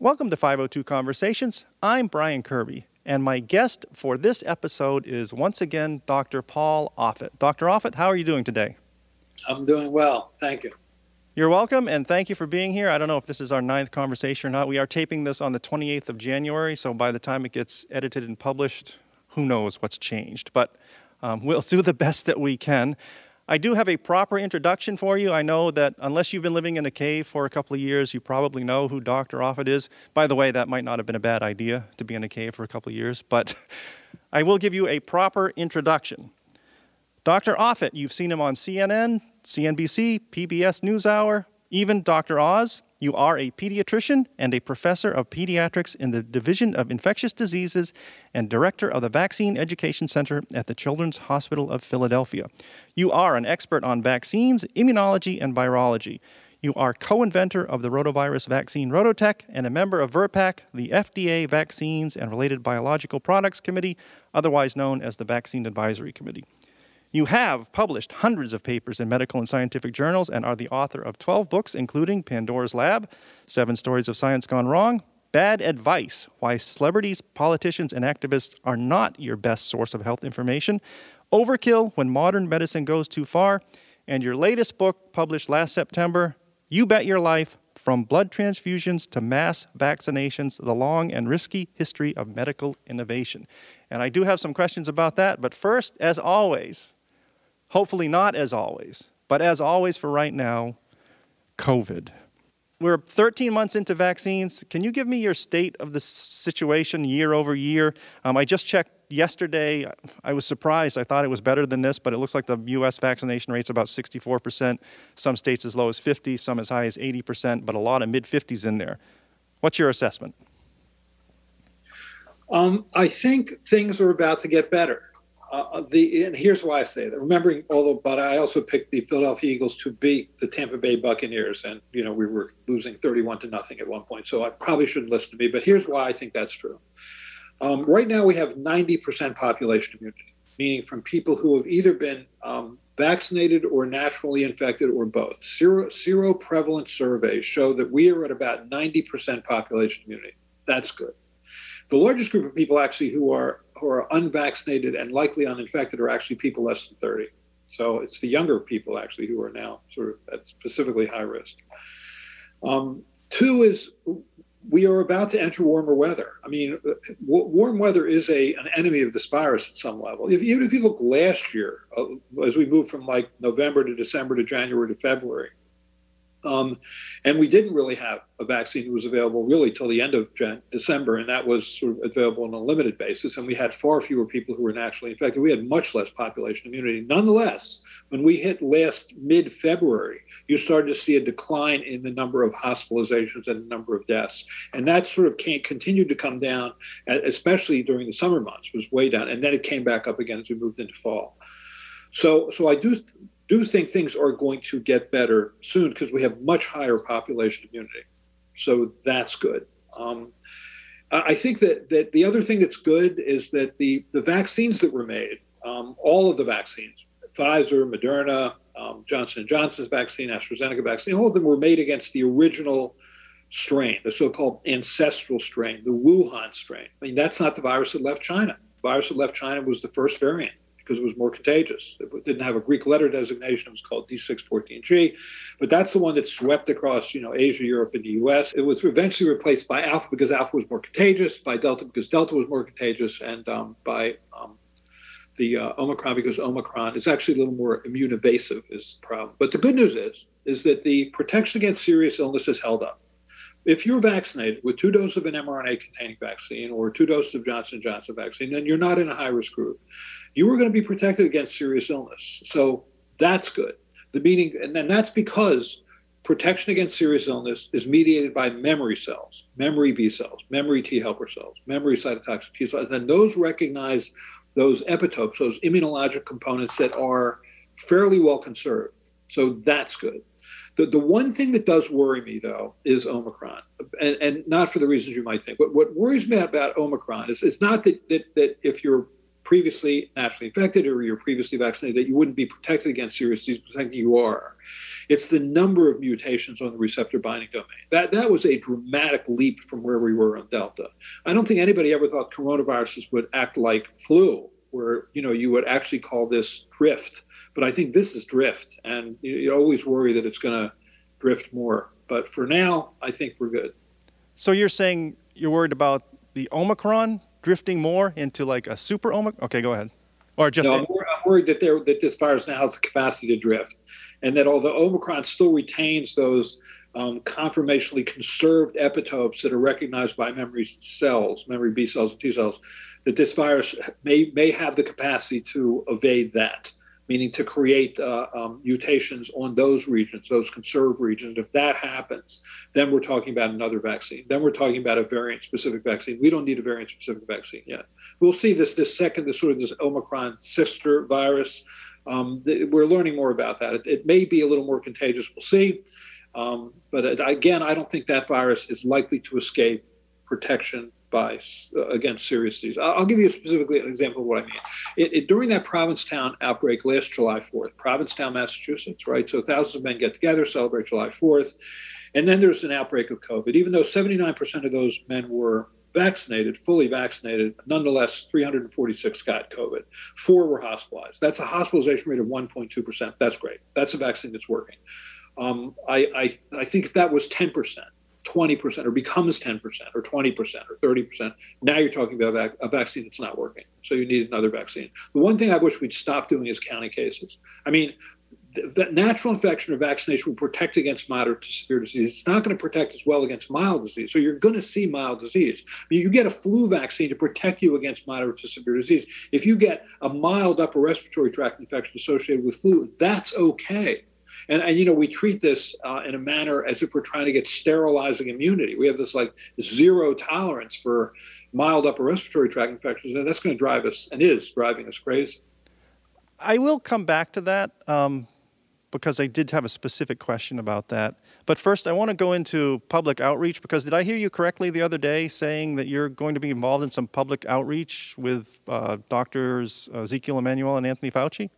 Welcome to 502 Conversations. I'm Brian Kirby, and my guest for this episode is once again Dr. Paul Offit. Dr. Offit, how are you doing today? I'm doing well. Thank you. You're welcome, and thank you for being here. I don't know if this is our ninth conversation or not. We are taping this on the 28th of January, so by the time it gets edited and published, who knows what's changed. But um, we'll do the best that we can. I do have a proper introduction for you. I know that unless you've been living in a cave for a couple of years, you probably know who Dr. Offit is. By the way, that might not have been a bad idea to be in a cave for a couple of years, but I will give you a proper introduction. Dr. Offit, you've seen him on CNN, CNBC, PBS NewsHour, even Dr. Oz. You are a pediatrician and a professor of pediatrics in the Division of Infectious Diseases and director of the Vaccine Education Center at the Children's Hospital of Philadelphia. You are an expert on vaccines, immunology, and virology. You are co inventor of the rotavirus vaccine RotaTeq and a member of VRBPAC, the FDA Vaccines and Related Biological Products Committee, otherwise known as the Vaccine Advisory Committee. You have published hundreds of papers in medical and scientific journals and are the author of 12 books, including Pandora's Lab, Seven Stories of Science Gone Wrong, Bad Advice Why Celebrities, Politicians, and Activists Are Not Your Best Source of Health Information, Overkill When Modern Medicine Goes Too Far, and your latest book, published last September, You Bet Your Life From Blood Transfusions to Mass Vaccinations The Long and Risky History of Medical Innovation. And I do have some questions about that, but first, as always, Hopefully, not as always, but as always for right now, COVID. We're 13 months into vaccines. Can you give me your state of the situation year over year? Um, I just checked yesterday. I was surprised. I thought it was better than this, but it looks like the U.S. vaccination rate's about 64%. Some states as low as 50, some as high as 80%, but a lot of mid 50s in there. What's your assessment? Um, I think things are about to get better. Uh, the and here's why I say that. Remembering, although, but I also picked the Philadelphia Eagles to beat the Tampa Bay Buccaneers, and you know we were losing 31 to nothing at one point. So I probably shouldn't listen to me. But here's why I think that's true. Um, right now, we have 90% population immunity, meaning from people who have either been um, vaccinated or naturally infected or both. Zero, seroprevalence surveys show that we are at about 90% population immunity. That's good. The largest group of people actually who are who are unvaccinated and likely uninfected are actually people less than 30. So it's the younger people actually who are now sort of at specifically high risk. Um, two is we are about to enter warmer weather. I mean, w- warm weather is a an enemy of this virus at some level. If, even if you look last year, uh, as we moved from like November to December to January to February, um, and we didn't really have a vaccine that was available really till the end of Jan- December, and that was sort of available on a limited basis. And we had far fewer people who were naturally infected. We had much less population immunity. Nonetheless, when we hit last mid February, you started to see a decline in the number of hospitalizations and the number of deaths. And that sort of continued to come down, especially during the summer months, was way down. And then it came back up again as we moved into fall. So, so I do do think things are going to get better soon because we have much higher population immunity. So that's good. Um, I think that, that the other thing that's good is that the, the vaccines that were made, um, all of the vaccines, Pfizer, Moderna, um, Johnson & Johnson's vaccine, AstraZeneca vaccine, all of them were made against the original strain, the so-called ancestral strain, the Wuhan strain. I mean, that's not the virus that left China. The virus that left China was the first variant because it was more contagious. It didn't have a Greek letter designation. It was called D614G, but that's the one that swept across, you know, Asia, Europe, and the U.S. It was eventually replaced by Alpha because Alpha was more contagious, by Delta because Delta was more contagious, and um, by um, the uh, Omicron because Omicron is actually a little more immune evasive is the problem. But the good news is, is that the protection against serious illness has held up if you're vaccinated with two doses of an mRNA containing vaccine or two doses of Johnson Johnson vaccine, then you're not in a high risk group you are going to be protected against serious illness. So that's good. The meaning, and then that's because protection against serious illness is mediated by memory cells, memory B cells, memory T helper cells, memory cytotoxic T cells, and those recognize those epitopes, those immunologic components that are fairly well conserved. So that's good. The, the one thing that does worry me, though, is Omicron, and, and not for the reasons you might think. What, what worries me about Omicron is, is not that, that, that if you're previously naturally infected or you're previously vaccinated, that you wouldn't be protected against serious disease, but you are. It's the number of mutations on the receptor binding domain. That, that was a dramatic leap from where we were on Delta. I don't think anybody ever thought coronaviruses would act like flu, where you know you would actually call this drift. But I think this is drift, and you, you always worry that it's going to drift more. But for now, I think we're good. So you're saying you're worried about the Omicron drifting more into like a super Omicron? Okay, go ahead. Or just no, I'm, worried that there that this virus now has the capacity to drift, and that although Omicron still retains those um, conformationally conserved epitopes that are recognized by memory cells, memory B cells and T cells, that this virus may may have the capacity to evade that meaning to create uh, um, mutations on those regions, those conserved regions. If that happens, then we're talking about another vaccine. Then we're talking about a variant specific vaccine. We don't need a variant specific vaccine yet. We'll see this this second, this sort of this Omicron sister virus. Um, th- we're learning more about that. It, it, may be a little more contagious. We'll see. Um, but uh, again, I don't think that virus is likely to escape protection by uh, against serious disease. I'll, give you specifically an example of what I mean. It, it, during that Provincetown outbreak last July 4th, Provincetown, Massachusetts, right? So thousands of men get together, celebrate July 4th, and then there's an outbreak of COVID. Even though 79% of those men were vaccinated, fully vaccinated, nonetheless, 346 got COVID. Four were hospitalized. That's a hospitalization rate of 1.2%. That's great. That's a vaccine that's working. Um, I, I, I think if that was 10%, 20% or becomes 10% or 20% or 30%, now you're talking about a vaccine that's not working. So you need another vaccine. The one thing I wish we'd stop doing is counting cases. I mean, the natural infection or vaccination will protect against moderate to severe disease. It's not going to protect as well against mild disease. So you're going to see mild disease. You get a flu vaccine to protect you against moderate to severe disease. If you get a mild upper respiratory tract infection associated with flu, that's okay. And, and you know, we treat this uh, in a manner as if we're trying to get sterilizing immunity. We have this like zero tolerance for mild upper respiratory tract infections, and that's going to drive us and is driving us crazy. I will come back to that um, because I did have a specific question about that. But first, I want to go into public outreach because did I hear you correctly the other day saying that you're going to be involved in some public outreach with uh, doctors Ezekiel Emanuel and Anthony Fauci?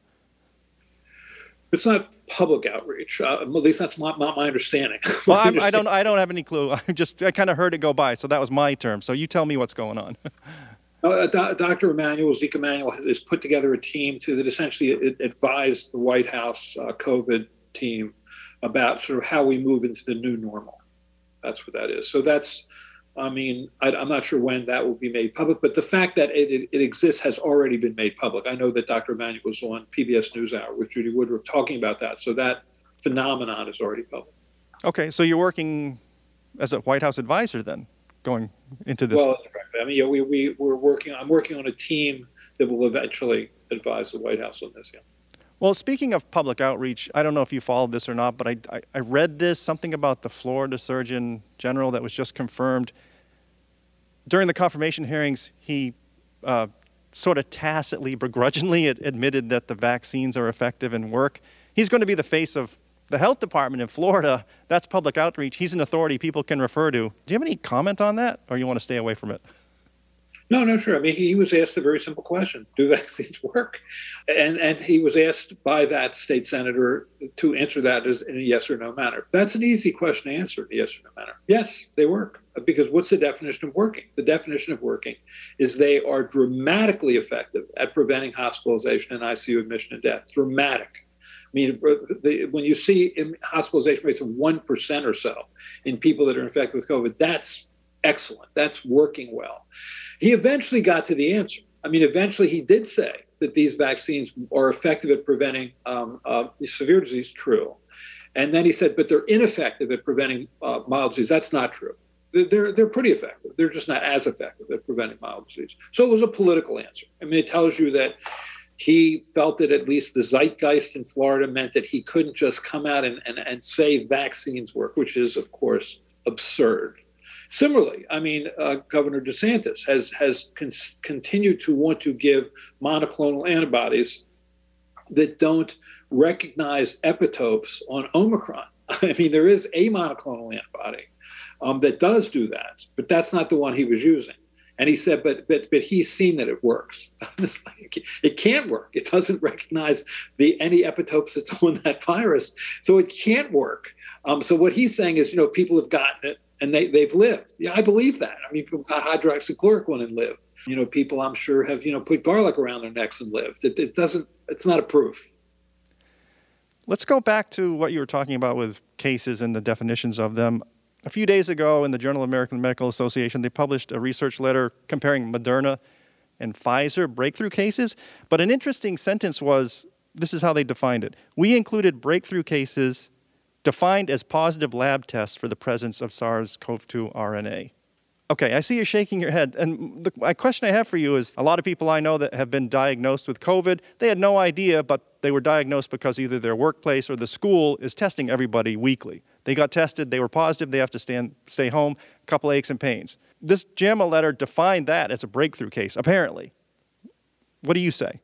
It's not public outreach. Uh, at least that's not, not my understanding. well, understanding. I don't. I don't have any clue. I just I kind of heard it go by, so that was my term. So you tell me what's going on. uh, Dr. Emanuel, Zeke Emanuel, has put together a team to that essentially advise the White House uh, COVID team about sort of how we move into the new normal. That's what that is. So that's I mean, I, am not sure when that will be made public, but the fact that it, it, it, exists has already been made public. I know that Dr. Emanuel was on PBS NewsHour with Judy Woodruff talking about that. So that phenomenon is already public. Okay, so you're working as a White House advisor then, going into this. Well, I mean, yeah, we, we, we're working, I'm working on a team that will eventually advise the White House on this. Yeah. Well, speaking of public outreach, I don't know if you followed this or not, but I, I, I, read this something about the Florida Surgeon General that was just confirmed. During the confirmation hearings, he uh, sort of tacitly, begrudgingly admitted that the vaccines are effective and work. He's going to be the face of the health department in Florida. That's public outreach. He's an authority people can refer to. Do you have any comment on that, or you want to stay away from it? No, no, sure. I mean, he was asked a very simple question: Do vaccines work? And and he was asked by that state senator to answer that as in a yes or no manner. That's an easy question to answer in a yes or no manner. Yes, they work. Because what's the definition of working? The definition of working is they are dramatically effective at preventing hospitalization and ICU admission and death. Dramatic. I mean, the, when you see hospitalization rates of 1% or so in people that are infected with COVID, that's excellent. That's working well. He eventually got to the answer. I mean, eventually he did say that these vaccines are effective at preventing um, uh, severe disease. True. And then he said, but they're ineffective at preventing uh, mild disease. That's not true. They're, they're pretty effective. They're just not as effective at preventing mild disease. So it was a political answer. I mean, it tells you that he felt that at least the zeitgeist in Florida meant that he couldn't just come out and, and, and say vaccines work, which is, of course, absurd. Similarly, I mean, uh, Governor DeSantis has has con- continued to want to give monoclonal antibodies that don't recognize epitopes on Omicron. I mean, there is a monoclonal antibody um, that does do that, but that's not the one he was using. And he said, but but but he's seen that it works. it can't work. It doesn't recognize the any epitopes that's on that virus, so it can't work. Um, so what he's saying is, you know, people have gotten it and they they've lived. Yeah, I believe that. I mean, people got hydroxychloroquine and lived. You know, people I'm sure have you know put garlic around their necks and lived. It, it doesn't. It's not a proof. Let's go back to what you were talking about with cases and the definitions of them. A few days ago, in the Journal of American Medical Association, they published a research letter comparing Moderna and Pfizer breakthrough cases. But an interesting sentence was this is how they defined it. We included breakthrough cases defined as positive lab tests for the presence of SARS CoV 2 RNA. Okay, I see you're shaking your head. And the my question I have for you is a lot of people I know that have been diagnosed with COVID, they had no idea, but they were diagnosed because either their workplace or the school is testing everybody weekly. They got tested, they were positive, they have to stand, stay home, a couple aches and pains. This JAMA letter defined that as a breakthrough case, apparently. What do you say?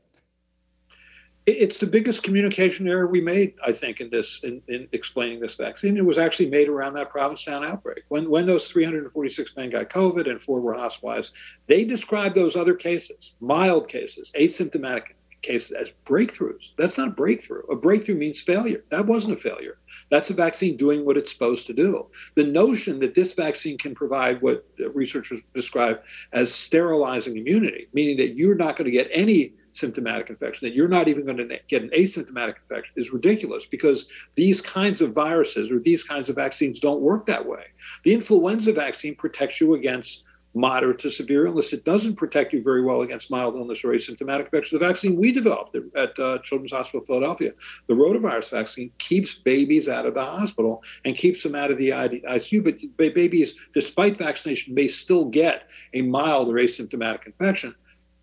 It's the biggest communication error we made, I think, in this in, in, explaining this vaccine. It was actually made around that Provincetown outbreak. When when those 346 men got COVID and four were hospitalized, they described those other cases, mild cases, asymptomatic cases, as breakthroughs. That's not a breakthrough. A breakthrough means failure. That wasn't a failure. That's a vaccine doing what it's supposed to do. The notion that this vaccine can provide what researchers describe as sterilizing immunity, meaning that you're not going to get any symptomatic infection, that you're not even going to get an asymptomatic infection, is ridiculous because these kinds of viruses or these kinds of vaccines don't work that way. The influenza vaccine protects you against moderate to severe illness. It doesn't protect you very well against mild illness or asymptomatic infection. The vaccine we developed at uh, Children's Hospital Philadelphia, the rotavirus vaccine, keeps babies out of the hospital and keeps them out of the ICU. But babies, despite vaccination, may still get a mild or asymptomatic infection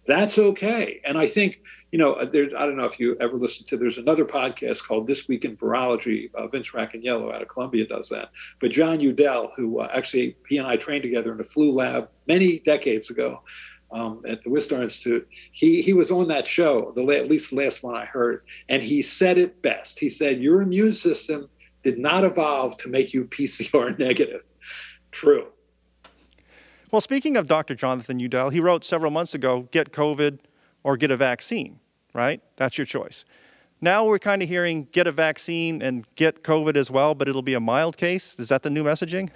that's okay. And I think, you know, there, I don't know if you ever listened to, there's another podcast called This Week in Virology. Uh, Vince Racaniello out of Columbia does that. But John Yewdell, who uh, actually, he and I trained together in a flu lab many decades ago um, at the Wistar Institute, he, he was on that show, the at least the last one I heard, and he said it best. He said, Your immune system did not evolve to make you PCR negative. True. Well, speaking of Dr. Jonathan Yewdell, he wrote several months ago get COVID or get a vaccine, right? That's your choice. Now we're kind of hearing get a vaccine and get COVID as well, but it'll be a mild case. Is that the new messaging?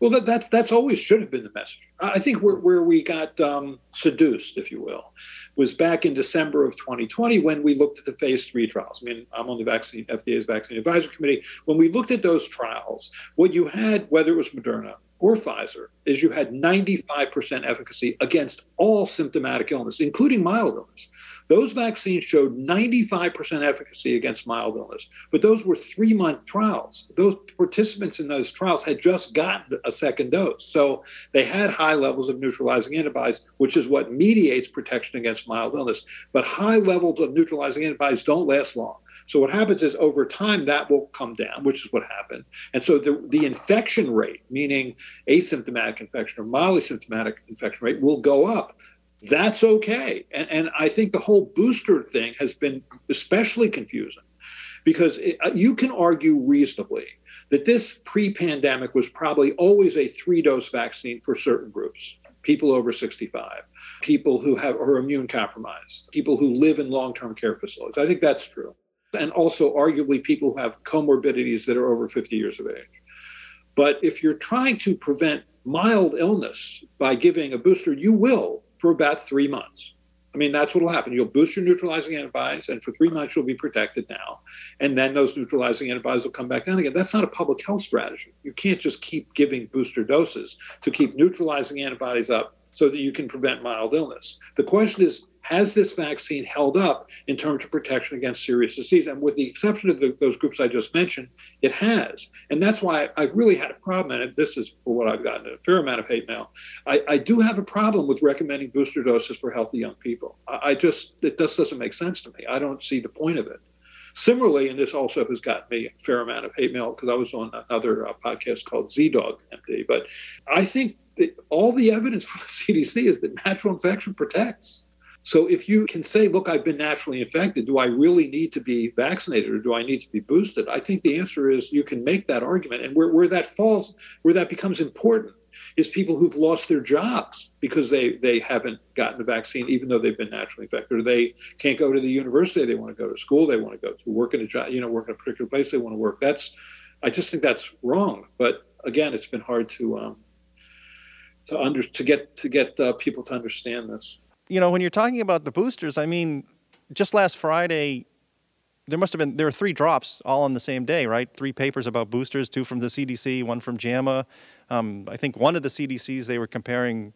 Well, that, that's that's always should have been the message. I think where, where we got um, seduced, if you will, was back in December of 2020 when we looked at the phase three trials. I mean, I'm on the vaccine FDA's vaccine advisory committee. When we looked at those trials, what you had, whether it was Moderna or Pfizer is you had 95% efficacy against all symptomatic illness, including mild illness. Those vaccines showed 95% efficacy against mild illness, but those were three month trials. Those participants in those trials had just gotten a second dose. So they had high levels of neutralizing antibodies, which is what mediates protection against mild illness. But high levels of neutralizing antibodies don't last long. So what happens is over time that will come down, which is what happened. And so the, the infection rate, meaning asymptomatic infection or mildly symptomatic infection rate, will go up. That's okay. And, and I think the whole booster thing has been especially confusing because it, uh, you can argue reasonably that this pre pandemic was probably always a three dose vaccine for certain groups people over 65, people who have are immune compromised, people who live in long term care facilities. I think that's true and also arguably people who have comorbidities that are over 50 years of age. But if you're trying to prevent mild illness by giving a booster, you will for about three months. I mean, that's what will happen. You'll boost your neutralizing antibodies, and for three months, you'll be protected now. And then those neutralizing antibodies will come back down again. That's not a public health strategy. You can't just keep giving booster doses to keep neutralizing antibodies up so that you can prevent mild illness. The question is has this vaccine held up in terms of protection against serious disease? And with the exception of the, those groups I just mentioned, it has. And that's why I've really had a problem, and this is for what I've gotten a fair amount of hate mail. I, I do have a problem with recommending booster doses for healthy young people. I, I just, it just doesn't make sense to me. I don't see the point of it. Similarly, and this also has gotten me a fair amount of hate mail because I was on another uh, podcast called Z Dog MD. But I think that all the evidence from the CDC is that natural infection protects. So if you can say, look, I've been naturally infected, do I really need to be vaccinated or do I need to be boosted? I think the answer is you can make that argument. And where, where that falls, where that becomes important is people who've lost their jobs because they they haven't gotten the vaccine, even though they've been naturally infected, or they can't go to the university they want to go to school they want to go to work in a job, you know, work in a particular place they want to work. That's, I just think that's wrong. But again, it's been hard to um, to under to get to get uh, people to understand this. You know, when you're talking about the boosters, I mean, just last Friday, there must have been there were three drops all on the same day, right? Three papers about boosters, two from the CDC, one from JAMA. Um, I think one of the CDCs they were comparing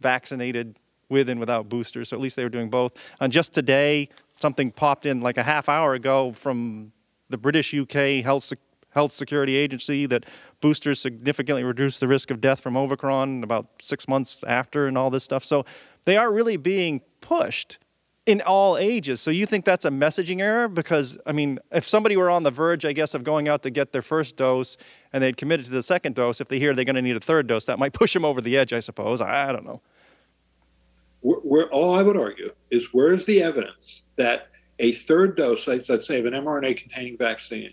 vaccinated with and without boosters, so at least they were doing both. And just today, something popped in like a half hour ago from the British UK Health Health Security Agency that boosters significantly reduce the risk of death from Omicron about six months after, and all this stuff. So they are really being pushed in all ages. So you think that's a messaging error? Because, I mean, if somebody were on the verge, I guess, of going out to get their first dose and they'd committed to the second dose, if they hear they're going to need a third dose, that might push them over the edge, I suppose. I, don't know. Where, where, all I would argue is where's the evidence that a third dose, let's say, of an mRNA containing vaccine,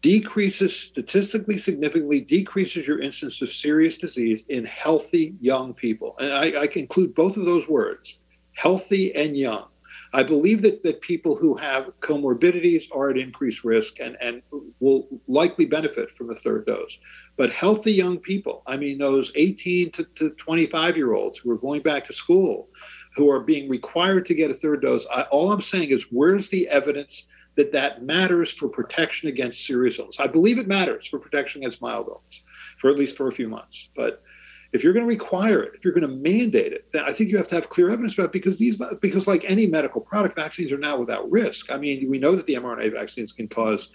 decreases statistically significantly decreases your incidence of serious disease in healthy young people and I, I include both of those words healthy and young. I believe that, that people who have comorbidities are at increased risk and, and will likely benefit from the third dose. But healthy young people, I mean, those 18 to, to 25 year olds who are going back to school, who are being required to get a third dose, I, all I'm saying is where's the evidence that that matters for protection against serious illness? I believe it matters for protection against mild illness, for at least for a few months. But if you're going to require it, if you're going to mandate it, then I think you have to have clear evidence for that because these, because like any medical product, vaccines are now without risk. I mean, we know that the mRNA vaccines can cause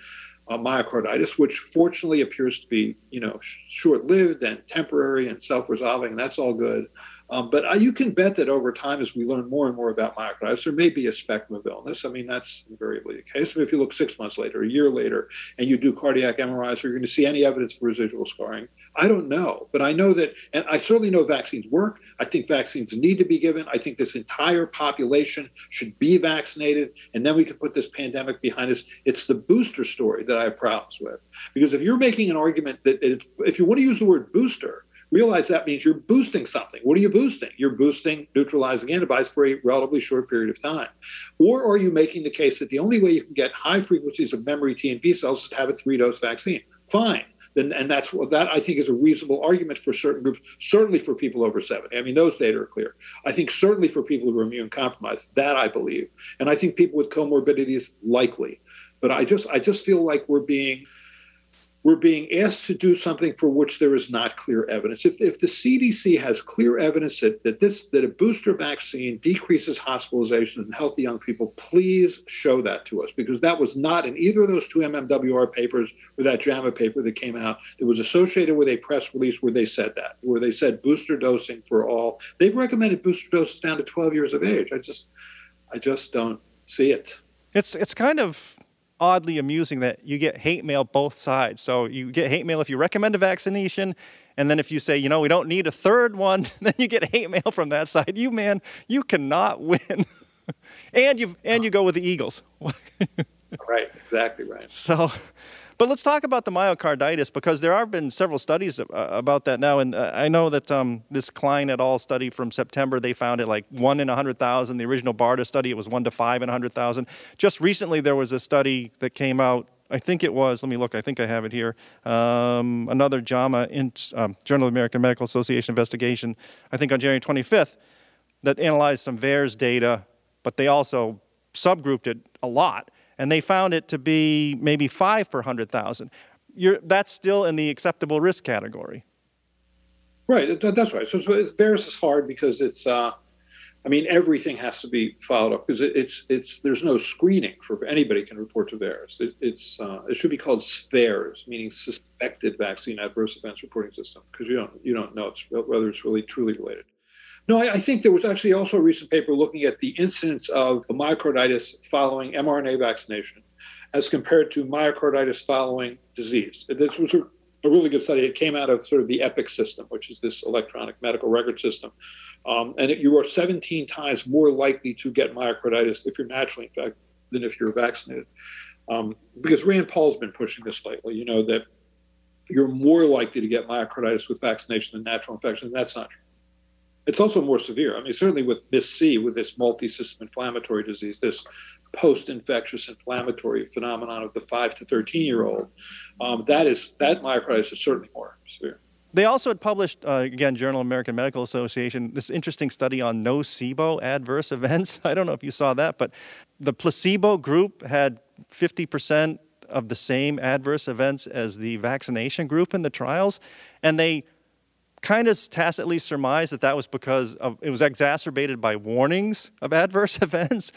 uh, myocarditis, which fortunately appears to be, you know, sh- short-lived and temporary and self-resolving, and that's all good. Um, but uh, you can bet that over time, as we learn more and more about myocarditis, there may be a spectrum of illness. I mean, that's invariably the case. I if you look six months later, a year later, and you do cardiac MRIs, are you going to see any evidence for residual scarring? I don't know, but I know that, and I certainly know vaccines work. I think vaccines need to be given. I think this entire population should be vaccinated, and then we can put this pandemic behind us. It's the booster story that I have problems with. Because if you're making an argument that if you want to use the word booster, realize that means you're boosting something. What are you boosting? You're boosting neutralizing antibodies for a relatively short period of time. Or are you making the case that the only way you can get high frequencies of memory T and B cells is to have a three dose vaccine? Fine then and that's what that I think is a reasonable argument for certain groups, certainly for people over 70. I mean, those data are clear. I think certainly for people who are immune compromised, that I believe. And I think people with comorbidities likely. But I just I just feel like we're being we're being asked to do something for which there is not clear evidence. If, if the CDC has clear evidence that, that this that a booster vaccine decreases hospitalization in healthy young people, please show that to us because that was not in either of those two MMWR papers or that JAMA paper that came out that was associated with a press release where they said that, where they said booster dosing for all. They've recommended booster doses down to 12 years of age. I just I just don't see it. It's it's kind of oddly amusing that you get hate mail both sides. So you get hate mail if you recommend a vaccination, and then if you say, you know, we don't need a third one, then you get hate mail from that side. You man, you cannot win. and you and you go with the Eagles. right, exactly right. So but let's talk about the myocarditis because there have been several studies about that now. And uh, I know that um, this Klein et al. study from September, they found it like one in 100,000. The original BARDA study, it was one to five in 100,000. Just recently, there was a study that came out. I think it was, let me look, I think I have it here. Um, another JAMA, in, um, Journal of American Medical Association investigation, I think on January 25th, that analyzed some VAERS data, but they also subgrouped it a lot and they found it to be maybe five per 100,000. that's still in the acceptable risk category. Right, that's right. So it's, VAERS is hard because it's, uh, I mean, everything has to be followed up because it, it's, it's, there's no screening for anybody can report to VAERS. It, it's, uh, it should be called SVAERS, meaning suspected vaccine adverse events reporting system, because you don't, you don't know it's, whether it's really truly related. No, I, I, think there was actually also a recent paper looking at the incidence of myocarditis following mRNA vaccination as compared to myocarditis following disease. This was a, a really good study. It came out of sort of the EPIC system, which is this electronic medical record system. Um, and it, you are 17 times more likely to get myocarditis if you're naturally infected than if you're vaccinated. Um, because Rand Paul's been pushing this lately, you know, that you're more likely to get myocarditis with vaccination than natural infection. That's not true. It's also more severe. I mean, certainly with MIS-C, with this multi-system inflammatory disease, this post-infectious inflammatory phenomenon of the five to 13 year old, um, that is that myocarditis is certainly more severe. They also had published, uh, again, Journal of American Medical Association, this interesting study on nocebo adverse events. I don't know if you saw that, but the placebo group had 50% of the same adverse events as the vaccination group in the trials. And they kind of tacitly surmised that that was because of, it was exacerbated by warnings of adverse events.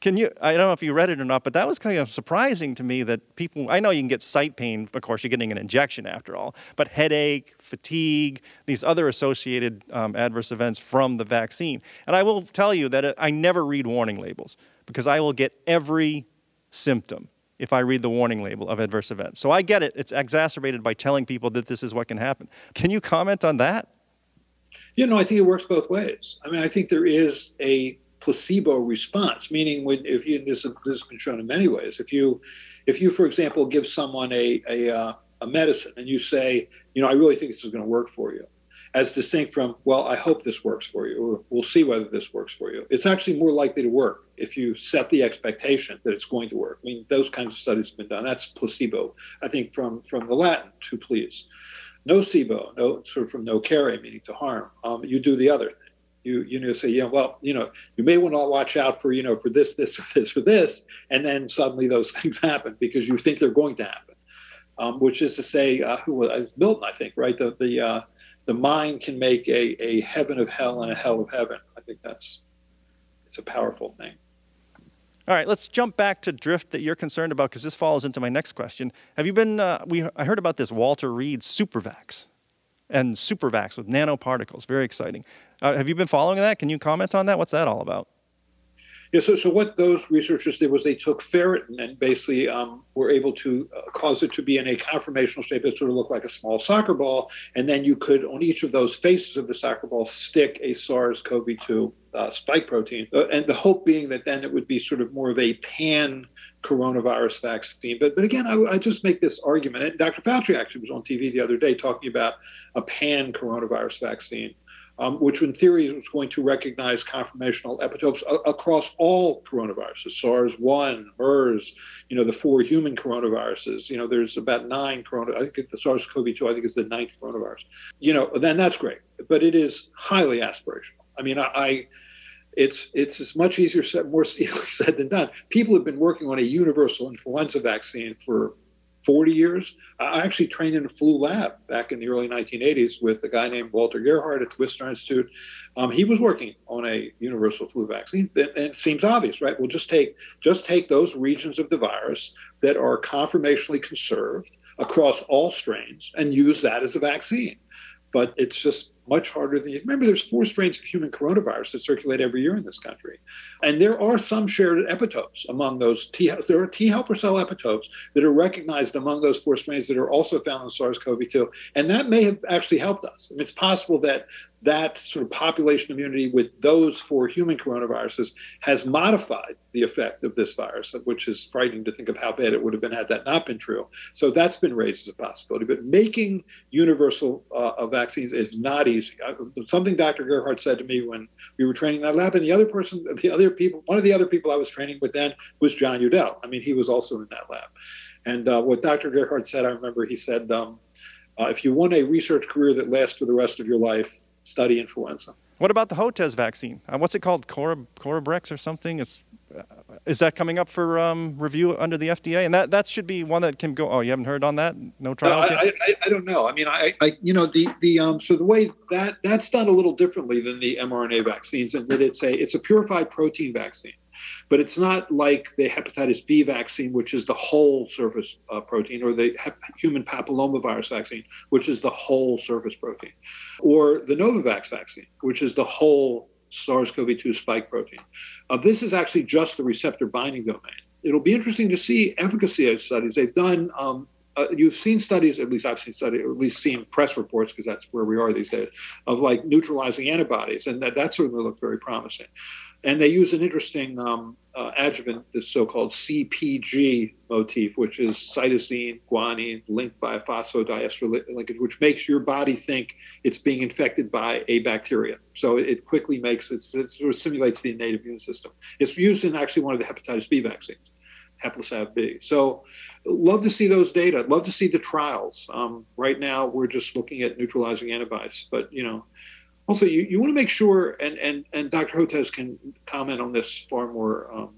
Can you? I don't know if you read it or not, but that was kind of surprising to me that people. I know you can get site pain. Of course, you're getting an injection after all, but headache, fatigue, these other associated um, adverse events from the vaccine. And I will tell you that I never read warning labels because I will get every symptom if I read the warning label of adverse events. So I get it. It's exacerbated by telling people that this is what can happen. Can you comment on that? You know, I think it works both ways. I mean, I think there is a placebo response, meaning when if you this, this has been shown in many ways. If you, if you, for example, give someone a a, uh, a medicine and you say, you know, I really think this is going to work for you, as distinct from, well, I hope this works for you, or we'll see whether this works for you. It's actually more likely to work if you set the expectation that it's going to work. I mean, those kinds of studies have been done. That's placebo. I think from from the Latin, to please. Nocebo, no, sort of from nocere, meaning to harm. Um, you do the other thing you you know say yeah well you know you may want to watch out for you know for this this or this or this and then suddenly those things happen because you think they're going to happen um, which is to say uh, who was Milton I think right the the uh, the mind can make a, a heaven of hell and a hell of heaven I think that's it's a powerful thing all right, let's jump back to drift that you're concerned about because this falls into my next question. Have you been? Uh, we I heard about this Walter Reed Supervax and Supervax with nanoparticles. Very exciting. Uh, have you been following that? Can you comment on that? What's that all about? Yeah, so, so what those researchers did was they took ferritin and basically um, were able to uh, cause it to be in a conformational shape that sort of looked like a small soccer ball. And then you could, on each of those faces of the soccer ball, stick a SARS CoV 2 uh, spike protein. Uh, and the hope being that then it would be sort of more of a pan coronavirus vaccine. But but again, I, I, just make this argument. And Dr. Fauci actually was on TV the other day talking about a pan coronavirus vaccine um, which in theory was going to recognize conformational epitopes a- across all coronaviruses, SARS-1, MERS, you know, the four human coronaviruses. You know, there's about nine corona. I think the SARS-CoV-2, I think is the ninth coronavirus. You know, then that's great, but it is highly aspirational. I mean, I, I it's it's as much easier said, more easily said than done. People have been working on a universal influenza vaccine for 40 years. I actually trained in a flu lab back in the early 1980s with a guy named Walter Gerhard at the Wistar Institute. Um, he was working on a universal flu vaccine, and it seems obvious, right? We'll just take just take those regions of the virus that are conformationally conserved across all strains and use that as a vaccine. But it's just much harder than you remember. There's four strains of human coronavirus that circulate every year in this country, and there are some shared epitopes among those T. There are T helper cell epitopes that are recognized among those four strains that are also found in SARS-CoV-2, and that may have actually helped us. I mean, it's possible that that sort of population immunity with those four human coronaviruses has modified the effect of this virus, which is frightening to think of how bad it would have been had that not been true. So that's been raised as a possibility. But making universal uh, vaccines is not easy. I, something Dr. Gerhard said to me when we were training that lab, and the other person, the other people, one of the other people I was training with then was John Yewdell. I mean, he was also in that lab. And uh, what Dr. Gerhard said, I remember he said, um, uh, if you want a research career that lasts for the rest of your life, study influenza. What about the Hotez vaccine? Uh, what's it called? Cora, Corabrex or something? It's, uh, is that coming up for um, review under the FDA? And that, that should be one that can go. Oh, you haven't heard on that? No trial. Uh, I, I, I, don't know. I mean, I, I, you know, the the um, so the way that that's done a little differently than the mRNA vaccines, and that it's a it's a purified protein vaccine. But it's not like the hepatitis B vaccine, which is the whole surface uh, protein, or the hep- human papillomavirus vaccine, which is the whole surface protein, or the Novavax vaccine, which is the whole SARS CoV 2 spike protein. Uh, this is actually just the receptor binding domain. It'll be interesting to see efficacy studies. They've done um, uh, you've seen studies, at least I've seen studies, or at least seen press reports, because that's where we are these days, of like neutralizing antibodies, and that, that certainly looked very promising. And they use an interesting um, uh, adjuvant, this so-called CPG motif, which is cytosine, guanine, linked by a phosphodiester linkage, which makes your body think it's being infected by a bacteria. So it quickly makes it, it sort of simulates the innate immune system. It's used in actually one of the hepatitis B vaccines. Heplisav B. So, love to see those data. Love to see the trials. Um, right now, we're just looking at neutralizing antibodies, but you know, also you, you want to make sure, and and and Dr. Hotez can comment on this far more um,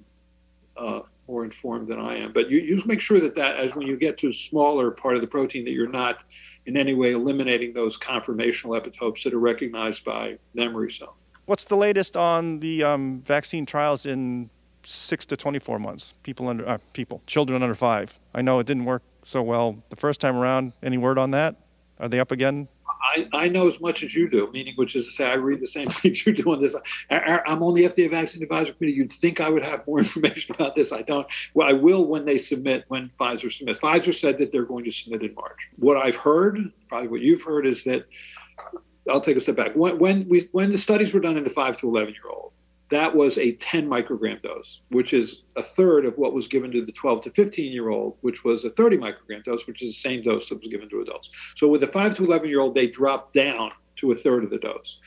uh, more informed than I am. But you you make sure that that as when you get to a smaller part of the protein, that you're not in any way eliminating those conformational epitopes that are recognized by memory cells. What's the latest on the um, vaccine trials in six to 24 months. People under uh, people, children under five. I know it didn't work so well the first time around. Any word on that? Are they up again? I, I know as much as you do, meaning which is to say, I read the same things you do on this. I, am on the FDA Vaccine Advisory Committee. You'd think I would have more information about this. I don't. Well, I will when they submit, when Pfizer submits. Pfizer said that they're going to submit in March. What I've heard, probably what you've heard, is that I'll take a step back. When when we when the studies were done in the five to eleven year old, that was a 10 microgram dose, which is a third of what was given to the 12 to 15 year old, which was a 30 microgram dose, which is the same dose that was given to adults. So with the 5 to 11 year old, they dropped down to a third of the dose.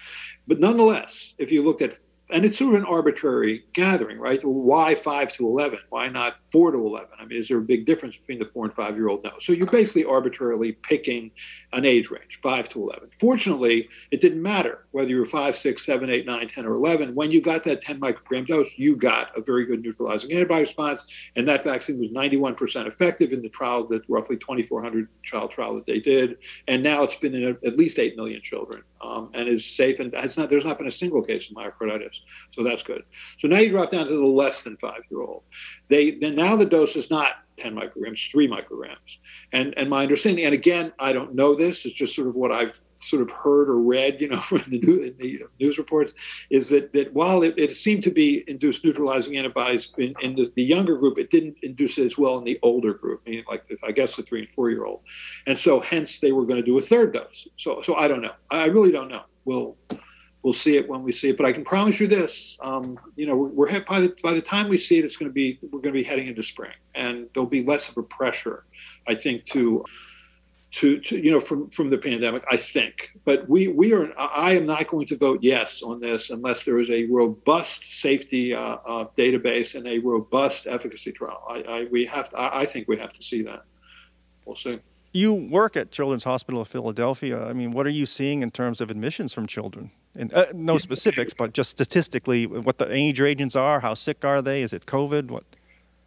But nonetheless, if you looked at and it's sort of an arbitrary gathering, right? Why five to eleven? Why not four to eleven? I mean, is there a big difference between the four and five year old? No. So you're basically arbitrarily picking an age range, five to eleven. Fortunately, it didn't matter whether you were five, six, seven, eight, nine, ten, or eleven. When you got that 10 microgram dose, you got a very good neutralizing antibody response, and that vaccine was 91% effective in the trial, that roughly 2,400 child trial that they did, and now it's been in a, at least eight million children um, and is safe and has not. There's not been a single case of myocarditis, so that's good. So now you drop down to the less than five year old. They then now the dose is not 10 micrograms, three micrograms, and and my understanding, and again, I don't know this. It's just sort of what I've sort of heard or read, you know, from the, new, the news reports, is that, that while it, it seemed to be induced neutralizing antibodies in, in the, the, younger group, it didn't induce it as well in the older group, meaning like I guess the three and four year old, and so hence they were going to do a third dose. So so I don't know. I really don't know. We'll we'll see it when we see it. But I can promise you this: um, you know, we're, by the by the time we see it, it's going to be we're going to be heading into spring, and there'll be less of a pressure, I think, to to, to you know from from the pandemic i think. But we we are i am not going to vote yes on this unless there is a robust safety uh, uh, database and a robust efficacy trial. I, I we have to, I, I think we have to see that. We'll see you work at children's hospital of philadelphia. I mean what are you seeing in terms of admissions from children? And uh, no specifics but just statistically what the age ranges are how sick are they? Is it covid? What?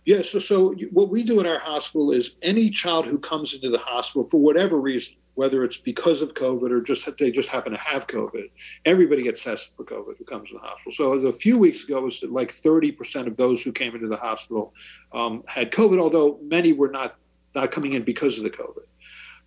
Yeah, so, so what we do in our hospital is any child who comes into the hospital for whatever reason, whether it's because of COVID or just they just happen to have COVID, everybody gets tested for COVID who comes to the hospital. So a few weeks ago, it was like 30% of those who came into the hospital um, had COVID, although many were not, not coming in because of the COVID.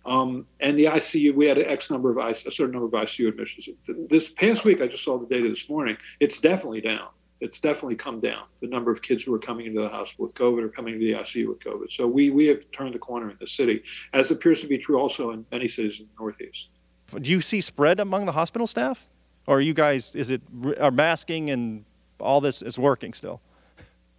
Um, and the ICU, we had an X number of a certain number of ICU admissions. This past week, I just saw the data this morning. It's definitely down it's definitely come down. The number of kids who are coming into the hospital with COVID or coming to the ICU with COVID. So we we have turned the corner in the city, as appears to be true also in many cities in the Northeast. Do you see spread among the hospital staff, or are you guys? Is it are masking and all this is working still?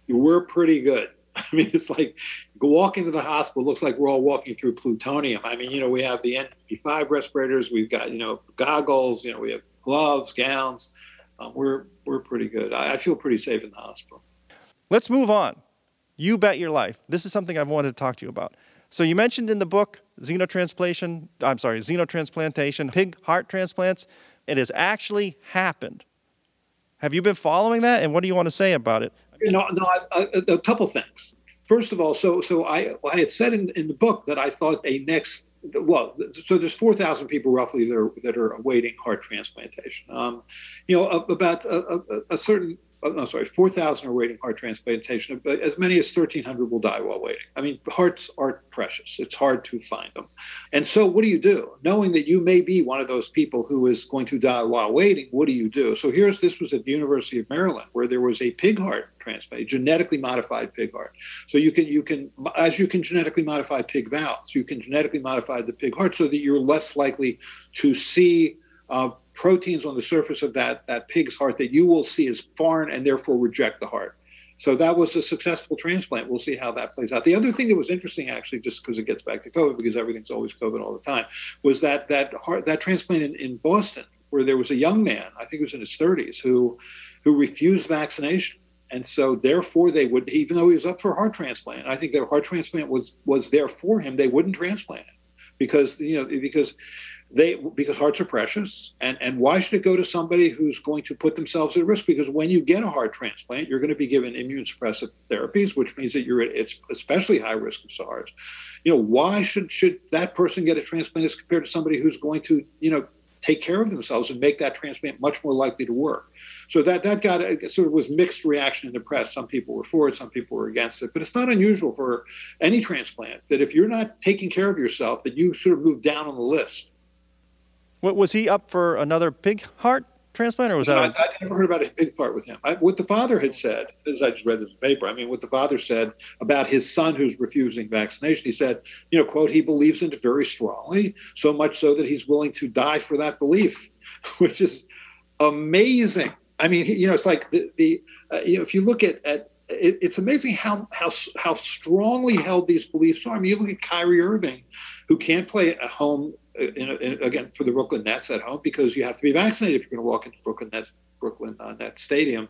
We're pretty good. I mean, it's like walk into the hospital. Looks like we're all walking through plutonium. I mean, you know, we have the N95 respirators. We've got you know goggles. You know, we have gloves, gowns. Um, we're we're pretty good. I, I feel pretty safe in the hospital. Let's move on. You bet your life. This is something I've wanted to talk to you about. So you mentioned in the book xenotransplantation, I'm sorry, xenotransplantation, pig heart transplants. It has actually happened. Have you been following that, and what do you want to say about it? You know, no, I, I, a couple things. First of all, so so I I had said in, in the book that I thought a next well, so there's 4,000 people roughly that are, that are awaiting heart transplantation. Um, you know, about a, a, a, certain no, sorry, 4,000 are waiting for heart transplantation, but as many as 1,300 will die while waiting. I mean, hearts are precious. It's hard to find them. And so, what do you do? Knowing that you may be one of those people who is going to die while waiting, what do you do? So, here's this was at the University of Maryland, where there was a pig heart transplant, a genetically modified pig heart. So you can you can as you can genetically modify pig valves, you can genetically modify the pig heart so that you're less likely to see uh, proteins on the surface of that that pig's heart that you will see as foreign and therefore reject the heart. So that was a successful transplant. We'll see how that plays out. The other thing that was interesting, actually, just because it gets back to COVID, because everything's always COVID all the time, was that that heart, that transplant in, in Boston, where there was a young man, I think he was in his 30s, who who refused vaccination and so therefore they would even though he was up for a heart transplant i think their heart transplant was was there for him they wouldn't transplant it because you know because they because hearts are precious and and why should it go to somebody who's going to put themselves at risk because when you get a heart transplant you're going to be given immune suppressive therapies which means that you're at it's especially high risk of SARS you know why should should that person get a transplant as compared to somebody who's going to you know take care of themselves and make that transplant much more likely to work so that that got a, sort of was mixed reaction in the press. Some people were for it, some people were against it. But it's not unusual for any transplant that if you're not taking care of yourself, that you sort of move down on the list. Was he up for another pig heart transplant, or was that? I, I never heard about a pig part with him. I, what the father had said, as I just read this paper, I mean, what the father said about his son who's refusing vaccination, he said, you know, quote, he believes in it very strongly, so much so that he's willing to die for that belief, which is amazing. I mean, you know, it's like the, the uh, you know, if you look at, at it, it's amazing how how how strongly held these beliefs are. I mean, you look at Kyrie Irving, who can't play at home in, in, again for the Brooklyn Nets at home because you have to be vaccinated if you're going to walk into Brooklyn Nets Brooklyn uh, Nets Stadium,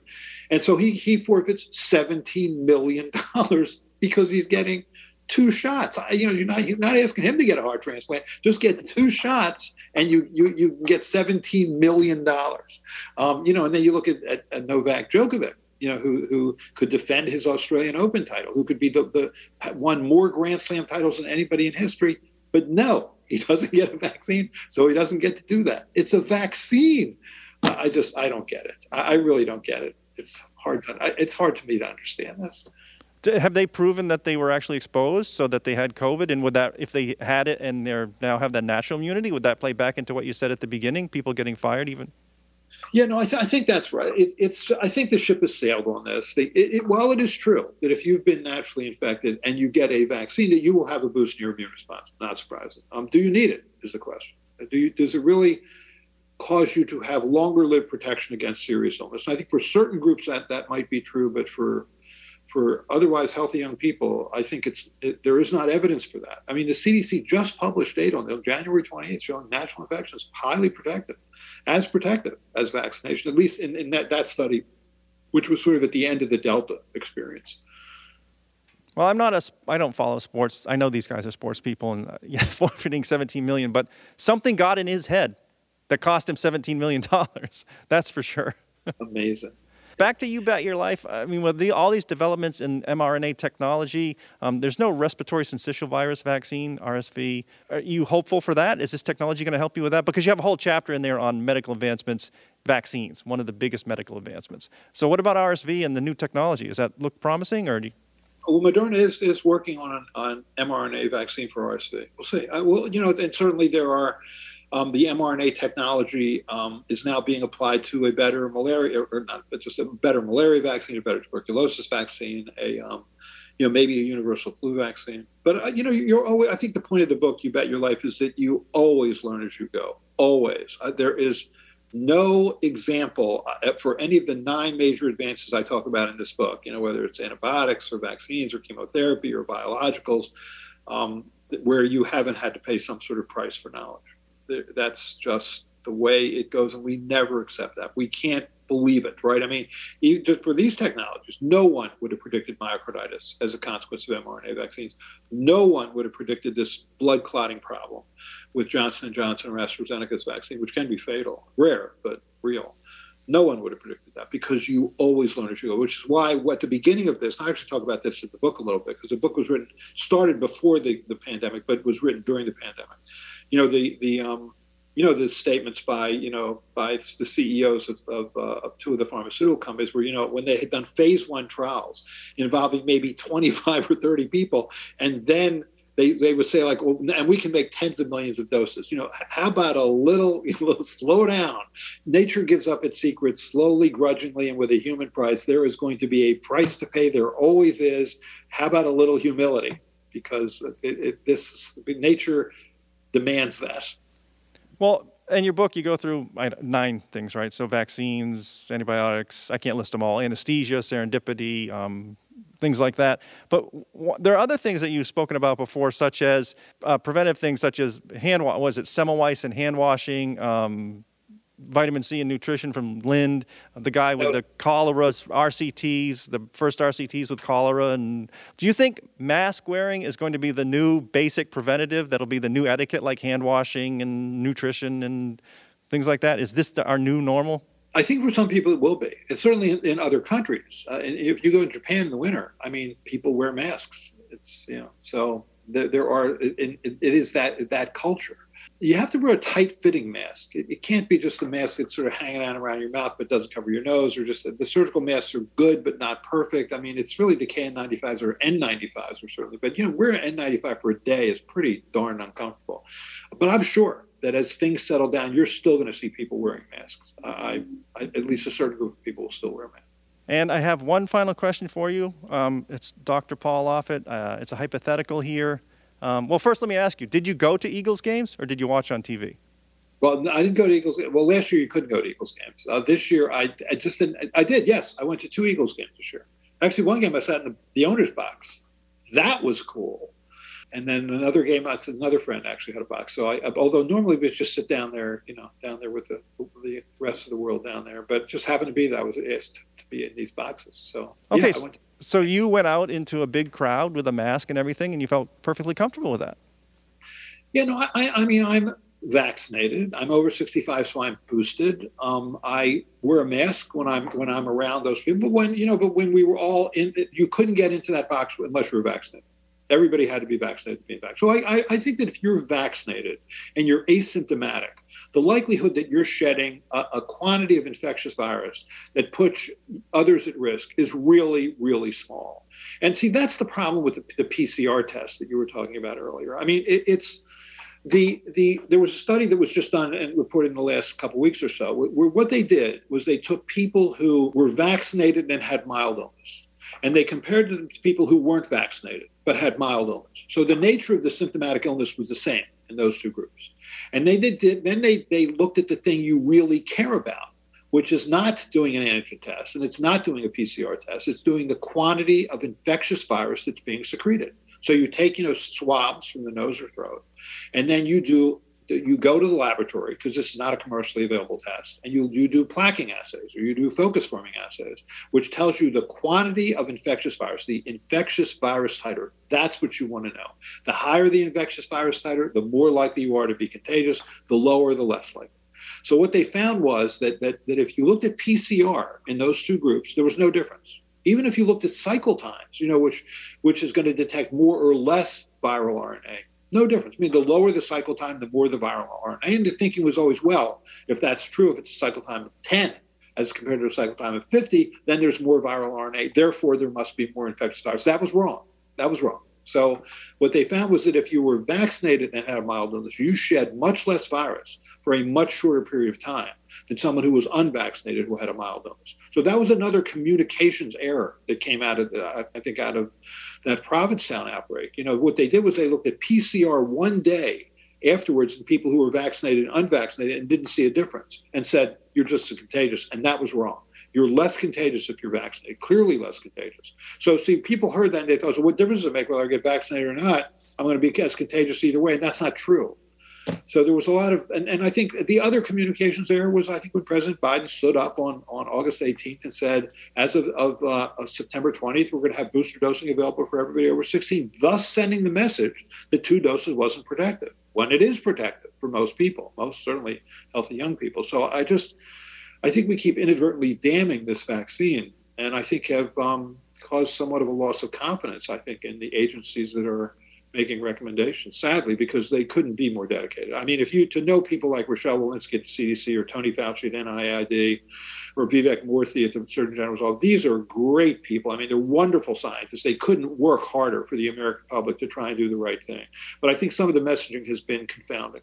and so he he forfeits seventeen million dollars because he's getting two shots. You know, you're not he's not asking him to get a heart transplant. Just get two shots, and you you you get seventeen million dollars. Um, you know, and then you look at, at, at, Novak Djokovic. You know, who who could defend his Australian Open title? Who could be the the won more Grand Slam titles than anybody in history? But no, he doesn't get a vaccine, so he doesn't get to do that. It's a vaccine. I just I don't get it. I, really don't get it. It's hard. To, it's hard to me to understand this have they proven that they were actually exposed so that they had COVID? And would that, if they had it and they're now have that natural immunity, would that play back into what you said at the beginning? People getting fired even? Yeah, no, I, th- I think that's right. It, it's I think the ship has sailed on this. it, it, while it is true that if you've been naturally infected and you get a vaccine, that you will have a boost in your immune response. Not surprising. Um, do you need it? Is the question. Do you, does it really cause you to have longer lived protection against serious illness? And I think for certain groups that that might be true, but for for otherwise healthy young people, I think it's it, there is not evidence for that. I mean, the CDC just published data on January 28th showing natural infections highly protective, as protective as vaccination, at least in, in that, that study, which was sort of at the end of the Delta experience. Well, I'm not a. I don't follow sports. I know these guys are sports people, and uh, yeah, forfeiting 17 million. But something got in his head that cost him 17 million dollars. That's for sure. Amazing. Back to you bet your life. I mean, with the, all these developments in mRNA technology, um, there's no respiratory syncytial virus vaccine, RSV. Are you hopeful for that? Is this technology going to help you with that? Because you have a whole chapter in there on medical advancements, vaccines, one of the biggest medical advancements. So, what about RSV and the new technology? Does that look promising, or do you... Well, Moderna is, is working on an on mRNA vaccine for RSV. We'll see. I, well, you know, and certainly there are um, the mRNA technology um, is now being applied to a better malaria, or not, but just a better malaria vaccine, a better tuberculosis vaccine, a um, you know maybe a universal flu vaccine. But uh, you know, you're always. I think the point of the book, "You Bet Your Life," is that you always learn as you go. Always, uh, there is no example uh, for any of the nine major advances I talk about in this book. You know, whether it's antibiotics or vaccines or chemotherapy or biologicals, um, where you haven't had to pay some sort of price for knowledge that's just the way it goes, and we never accept that. We can't believe it, right? I mean, just for these technologies, no one would have predicted myocarditis as a consequence of mRNA vaccines. No one would have predicted this blood clotting problem with Johnson and Johnson or AstraZeneca's vaccine, which can be fatal, rare but real. No one would have predicted that because you always learn as you go, which is why at the beginning of this, I actually talk about this in the book a little bit because the book was written, started before the, the pandemic, but was written during the pandemic you know the the um, you know the statements by you know by the CEOs of of, uh, of, two of the pharmaceutical companies where you know when they had done phase one trials involving maybe 25 or 30 people and then they, they would say like well, and we can make tens of millions of doses. You know how about a little, a little slow down? Nature gives up its secrets slowly grudgingly and with a human price. There is going to be a price to pay. There always is. How about a little humility? Because it, it, this nature demands that well, in your book, you go through nine things, right? So vaccines, antibiotics, I can't list them all, anesthesia, serendipity, um, things like that. But w- there are other things that you've spoken about before, such as uh, preventive things such as hand, wa- was it Semmelweis and hand washing, um, vitamin C and nutrition from Lind, the guy with the cholera RCTs, the first RCTs with cholera. And do you think mask wearing is going to be the new basic preventative? That'll be the new etiquette, like hand washing and nutrition and things like that. Is this the, our new normal? I think for some people it will be. It's certainly in, in other countries. Uh, if you go to Japan in the winter, I mean, people wear masks. It's you know, so there, there are. It, it is that that culture you have to wear a tight fitting mask. It, it, can't be just a mask that's sort of hanging out around your mouth but doesn't cover your nose, or just the surgical masks are good but not perfect. I mean, it's really the KN95s or N95s are certainly, but you know, wearing an N95 for a day is pretty darn uncomfortable. But I'm sure that as things settle down, you're still going to see people wearing masks. I, I, at least a certain group of people will still wear masks. And I have one final question for you. Um, it's Dr. Paul Offit. Uh, it's a hypothetical here. Um, well, first, let me ask you: Did you go to Eagles games, or did you watch on TV? Well, I didn't go to Eagles. Well, last year you couldn't go to Eagles games. Uh, this year, I, I just didn't. I did. Yes, I went to two Eagles games this year. Actually, one game I sat in the, the owner's box. That was cool. And then another game, I, said another friend actually had a box. So I, although normally we just sit down there, you know, down there with the, the rest of the world down there, but just happened to be that I was asked to be in these boxes. So okay, yeah, to, so you went out into a big crowd with a mask and everything, and you felt perfectly comfortable with that. Yeah, no, I, I mean, I'm vaccinated. I'm over 65, so I'm boosted. Um, I wear a mask when I'm when I'm around those people. But when you know, but when we were all in, you couldn't get into that box unless you were vaccinated. Everybody had to be vaccinated to be vaccinated. So I, I, I think that if you're vaccinated and you're asymptomatic, the likelihood that you're shedding a, a, quantity of infectious virus that puts others at risk is really, really small. And see, that's the problem with the, the PCR test that you were talking about earlier. I mean, it, it's the the there was a study that was just done and reported in the last couple of weeks or so. Where what they did was they took people who were vaccinated and had mild illness, and they compared them to people who weren't vaccinated but had mild illness. So the nature of the symptomatic illness was the same in those two groups. And they did, then they, they looked at the thing you really care about, which is not doing an antigen test and it's not doing a PCR test. It's doing the quantity of infectious virus that's being secreted. So you take, you know, swabs from the nose or throat, and then you do you go to the laboratory because this is not a commercially available test and you, you do plaquing assays or you do focus forming assays which tells you the quantity of infectious virus the infectious virus titer. That's what you want to know. The higher the infectious virus titer the more likely you are to be contagious the lower the less likely. So what they found was that, that, that if you looked at pcr in those two groups there was no difference. Even if you looked at cycle times you know which which is going to detect more or less viral rna no difference. I mean, the lower the cycle time, the more the viral RNA. And the thinking was always, well, if that's true, if it's a cycle time of 10 as compared to a cycle time of 50, then there's more viral RNA. Therefore, there must be more infectious virus. That was wrong. That was wrong. So what they found was that if you were vaccinated and had a mild illness, you shed much less virus for a much shorter period of time than someone who was unvaccinated who had a mild illness. So that was another communications error that came out of the, I think out of that Provincetown outbreak. You know, what they did was they looked at PCR one day afterwards in people who were vaccinated and unvaccinated and didn't see a difference and said, you're just as contagious. And that was wrong. You're less contagious if you're vaccinated, clearly less contagious. So, see, people heard that and they thought, so what difference does it make whether I get vaccinated or not? I'm going to be as contagious either way. And that's not true. So there was a lot of, and, and I think the other communications there was, I think, when President Biden stood up on, on August 18th and said, as of, of, uh, of September 20th, we're going to have booster dosing available for everybody over 16, thus sending the message that two doses wasn't protective, when it is protective for most people, most certainly healthy young people. So I just, I think we keep inadvertently damning this vaccine, and I think have um, caused somewhat of a loss of confidence, I think, in the agencies that are making recommendations, sadly, because they couldn't be more dedicated. I mean, if you to know people like Rochelle Walensky at the CDC or Tony Fauci at NIAID or Vivek Murthy at the Surgeon General's office, these are great people. I mean, they're wonderful scientists. They couldn't work harder for the American public to try and do the right thing. But I think some of the messaging has been confounding.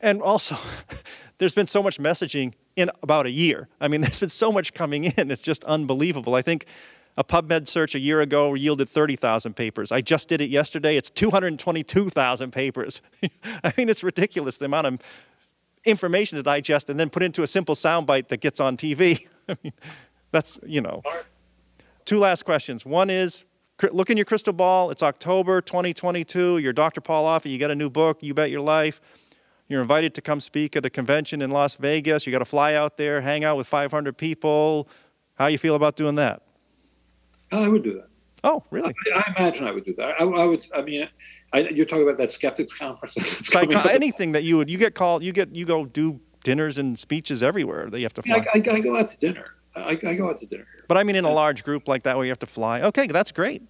And also, there's been so much messaging in about a year. I mean, there's been so much coming in. It's just unbelievable. I think a PubMed search a year ago yielded 30,000 papers. I just did it yesterday. It's 222,000 papers. I mean, it's ridiculous the amount of information to digest and then put into a simple soundbite that gets on TV. I mean, that's, you know. Two last questions. One is look in your crystal ball. It's October 2022. You're Dr. Paul Offit. You got a new book, You Bet Your Life. You're invited to come speak at a convention in Las Vegas. You got to fly out there, hang out with 500 people. How you feel about doing that? Oh, I would do that. Oh, really? I, I imagine I would do that. I, I would. I mean, I, you're talking about that skeptics conference. Uh, anything that you would. You get called. You get. You go do dinners and speeches everywhere that you have to fly. I, I, go out to dinner. I, I, go out to dinner here. But I mean, in a large group like that where you have to fly. Okay, that's great.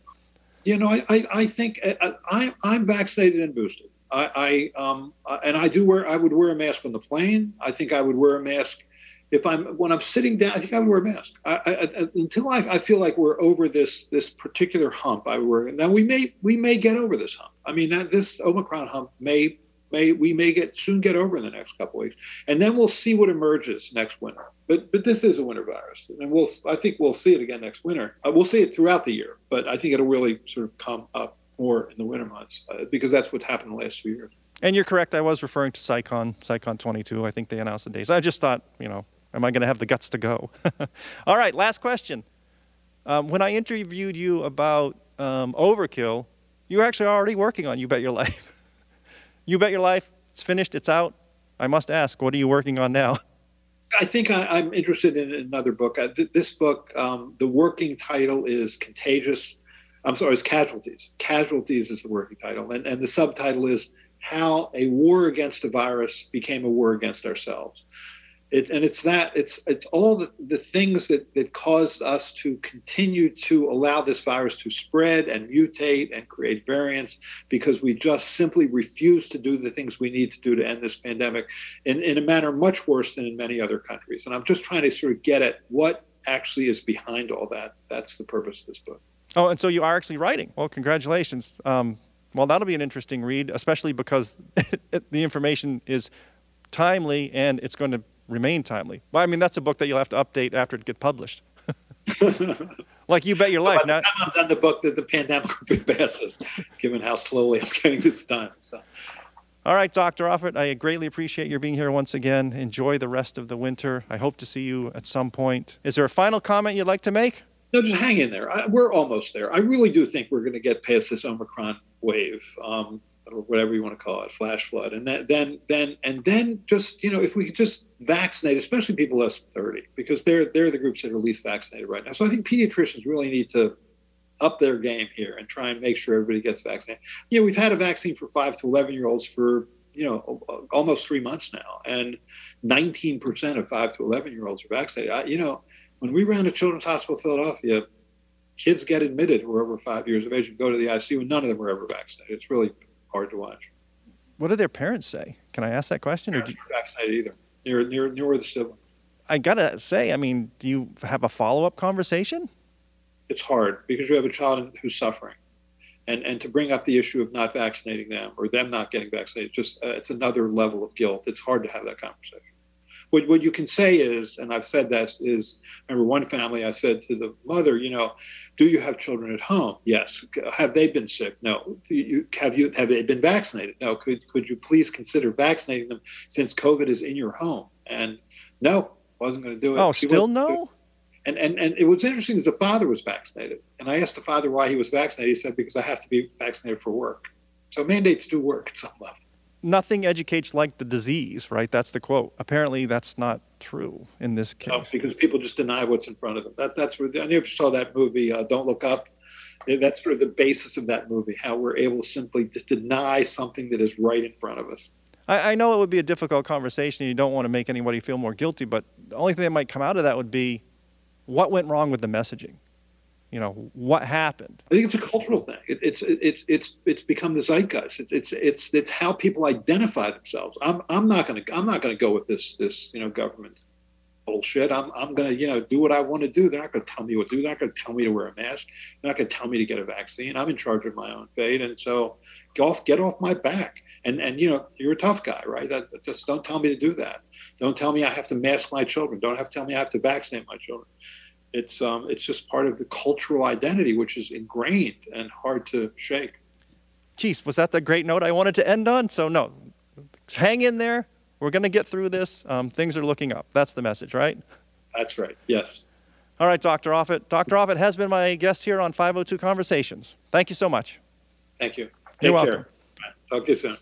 You know, I, I, I think I, I, I'm vaccinated and boosted. I, I um, and I do wear. I would wear a mask on the plane. I think I would wear a mask if I'm when I'm sitting down. I think I wear a mask I, I, until I, I, feel like we're over this this particular hump. I wear. Now we may we may get over this hump. I mean that this Omicron hump may may we may get soon get over in the next couple weeks, and then we'll see what emerges next winter. But but this is a winter virus, and we'll I think we'll see it again next winter. Uh, we'll see it throughout the year, but I think it'll really sort of come up more in the winter months uh, because that's what happened the last few years. And you're correct. I was referring to CSICon, CSICon 22. I think they announced the dates. I just thought, you know, am I going to have the guts to go? All right, last question. Um, when I interviewed you about um, overkill, you were actually already working on You Bet Your Life. you Bet Your Life, it's finished, it's out. I must ask, what are you working on now? I think I, am interested in another book. Uh, th- this book, um, the working title is Contagious I'm sorry, it's Casualties. Casualties is the working title. And, and the subtitle is How a War Against a Virus Became a War Against Ourselves. It, and it's that, it's, it's all the, the things that, that caused us to continue to allow this virus to spread and mutate and create variants because we just simply refuse to do the things we need to do to end this pandemic in, in a manner much worse than in many other countries. And I'm just trying to sort of get at what actually is behind all that. That's the purpose of this book. Oh, and so you are actually writing. Well, congratulations. Um, well, that'll be an interesting read, especially because the information is timely and it's going to remain timely. Well, I mean, that's a book that you'll have to update after it gets published. like you bet your life. Now, I'm done the book that the pandemic will be passes, given how slowly I'm getting this done. So. All right, Dr. Offit, I greatly appreciate your being here once again. Enjoy the rest of the winter. I hope to see you at some point. Is there a final comment you'd like to make? no, just hang in there. I, we're almost there. I really do think we're going to get past this Omicron wave, um, or whatever you want to call it, flash flood, and then, then, then, and then, just you know, if we could just vaccinate, especially people less than thirty, because they're they're the groups that are least vaccinated right now. So I think pediatricians really need to up their game here and try and make sure everybody gets vaccinated. You know, we've had a vaccine for five to eleven year olds for you know almost three months now, and 19% of five to 11 year olds are vaccinated. I, you know when we ran at Children's Hospital Philadelphia, kids get admitted who are over five years of age and go to the ICU, and none of them were ever vaccinated. It's really hard to watch. What do their parents say? Can I ask that question? Parents or do you... vaccinated either. Near, near, near the sibling. I gotta say, I mean, do you have a follow-up conversation? It's hard because you have a child who's suffering, and and to bring up the issue of not vaccinating them or them not getting vaccinated, just uh, it's another level of guilt. It's hard to have that conversation what, what you can say is, and I've said this, is remember one family I said to the mother, you know, do you have children at home? Yes. Have they been sick? No. You, have you have they been vaccinated? No. Could could you please consider vaccinating them since COVID is in your home? And no, wasn't going to do it. Oh, she still no. And, and and it was interesting is the father was vaccinated, and I asked the father why he was vaccinated. He said because I have to be vaccinated for work. So mandates do work at some level nothing educates like the disease, right? That's the quote. Apparently, that's not true in this case. No, because people just deny what's in front of them. That, that's where, I never saw that movie, uh, Don't Look Up. That's sort of the basis of that movie, how we're able to simply to deny something that is right in front of us. I, I know it would be a difficult conversation. You don't want to make anybody feel more guilty, but the only thing that might come out of that would be what went wrong with the messaging. You know, what happened? I think it's a cultural thing. It, it's it's it's it's become the zeitgeist. It's it's it's it's how people identify themselves. I'm I'm not gonna I'm not gonna go with this this you know government bullshit. I'm I'm gonna you know do what I want to do. They're not gonna tell me what to do. They're not gonna tell me to wear a mask. They're not gonna tell me to get a vaccine. I'm in charge of my own fate, and so get off get off my back. And and you know you're a tough guy, right? That, just don't tell me to do that. Don't tell me I have to mask my children. Don't have to tell me I have to vaccinate my children it's um, it's just part of the cultural identity, which is ingrained and hard to shake. Geez, was that the great note I wanted to end on? So no, hang in there. We're going to get through this. Um, things are looking up. That's the message, right? That's right. Yes. All right, Dr. Offit. Dr. Offit has been my guest here on 502 Conversations. Thank you so much. Thank you. You're Take welcome. care. Talk to you soon.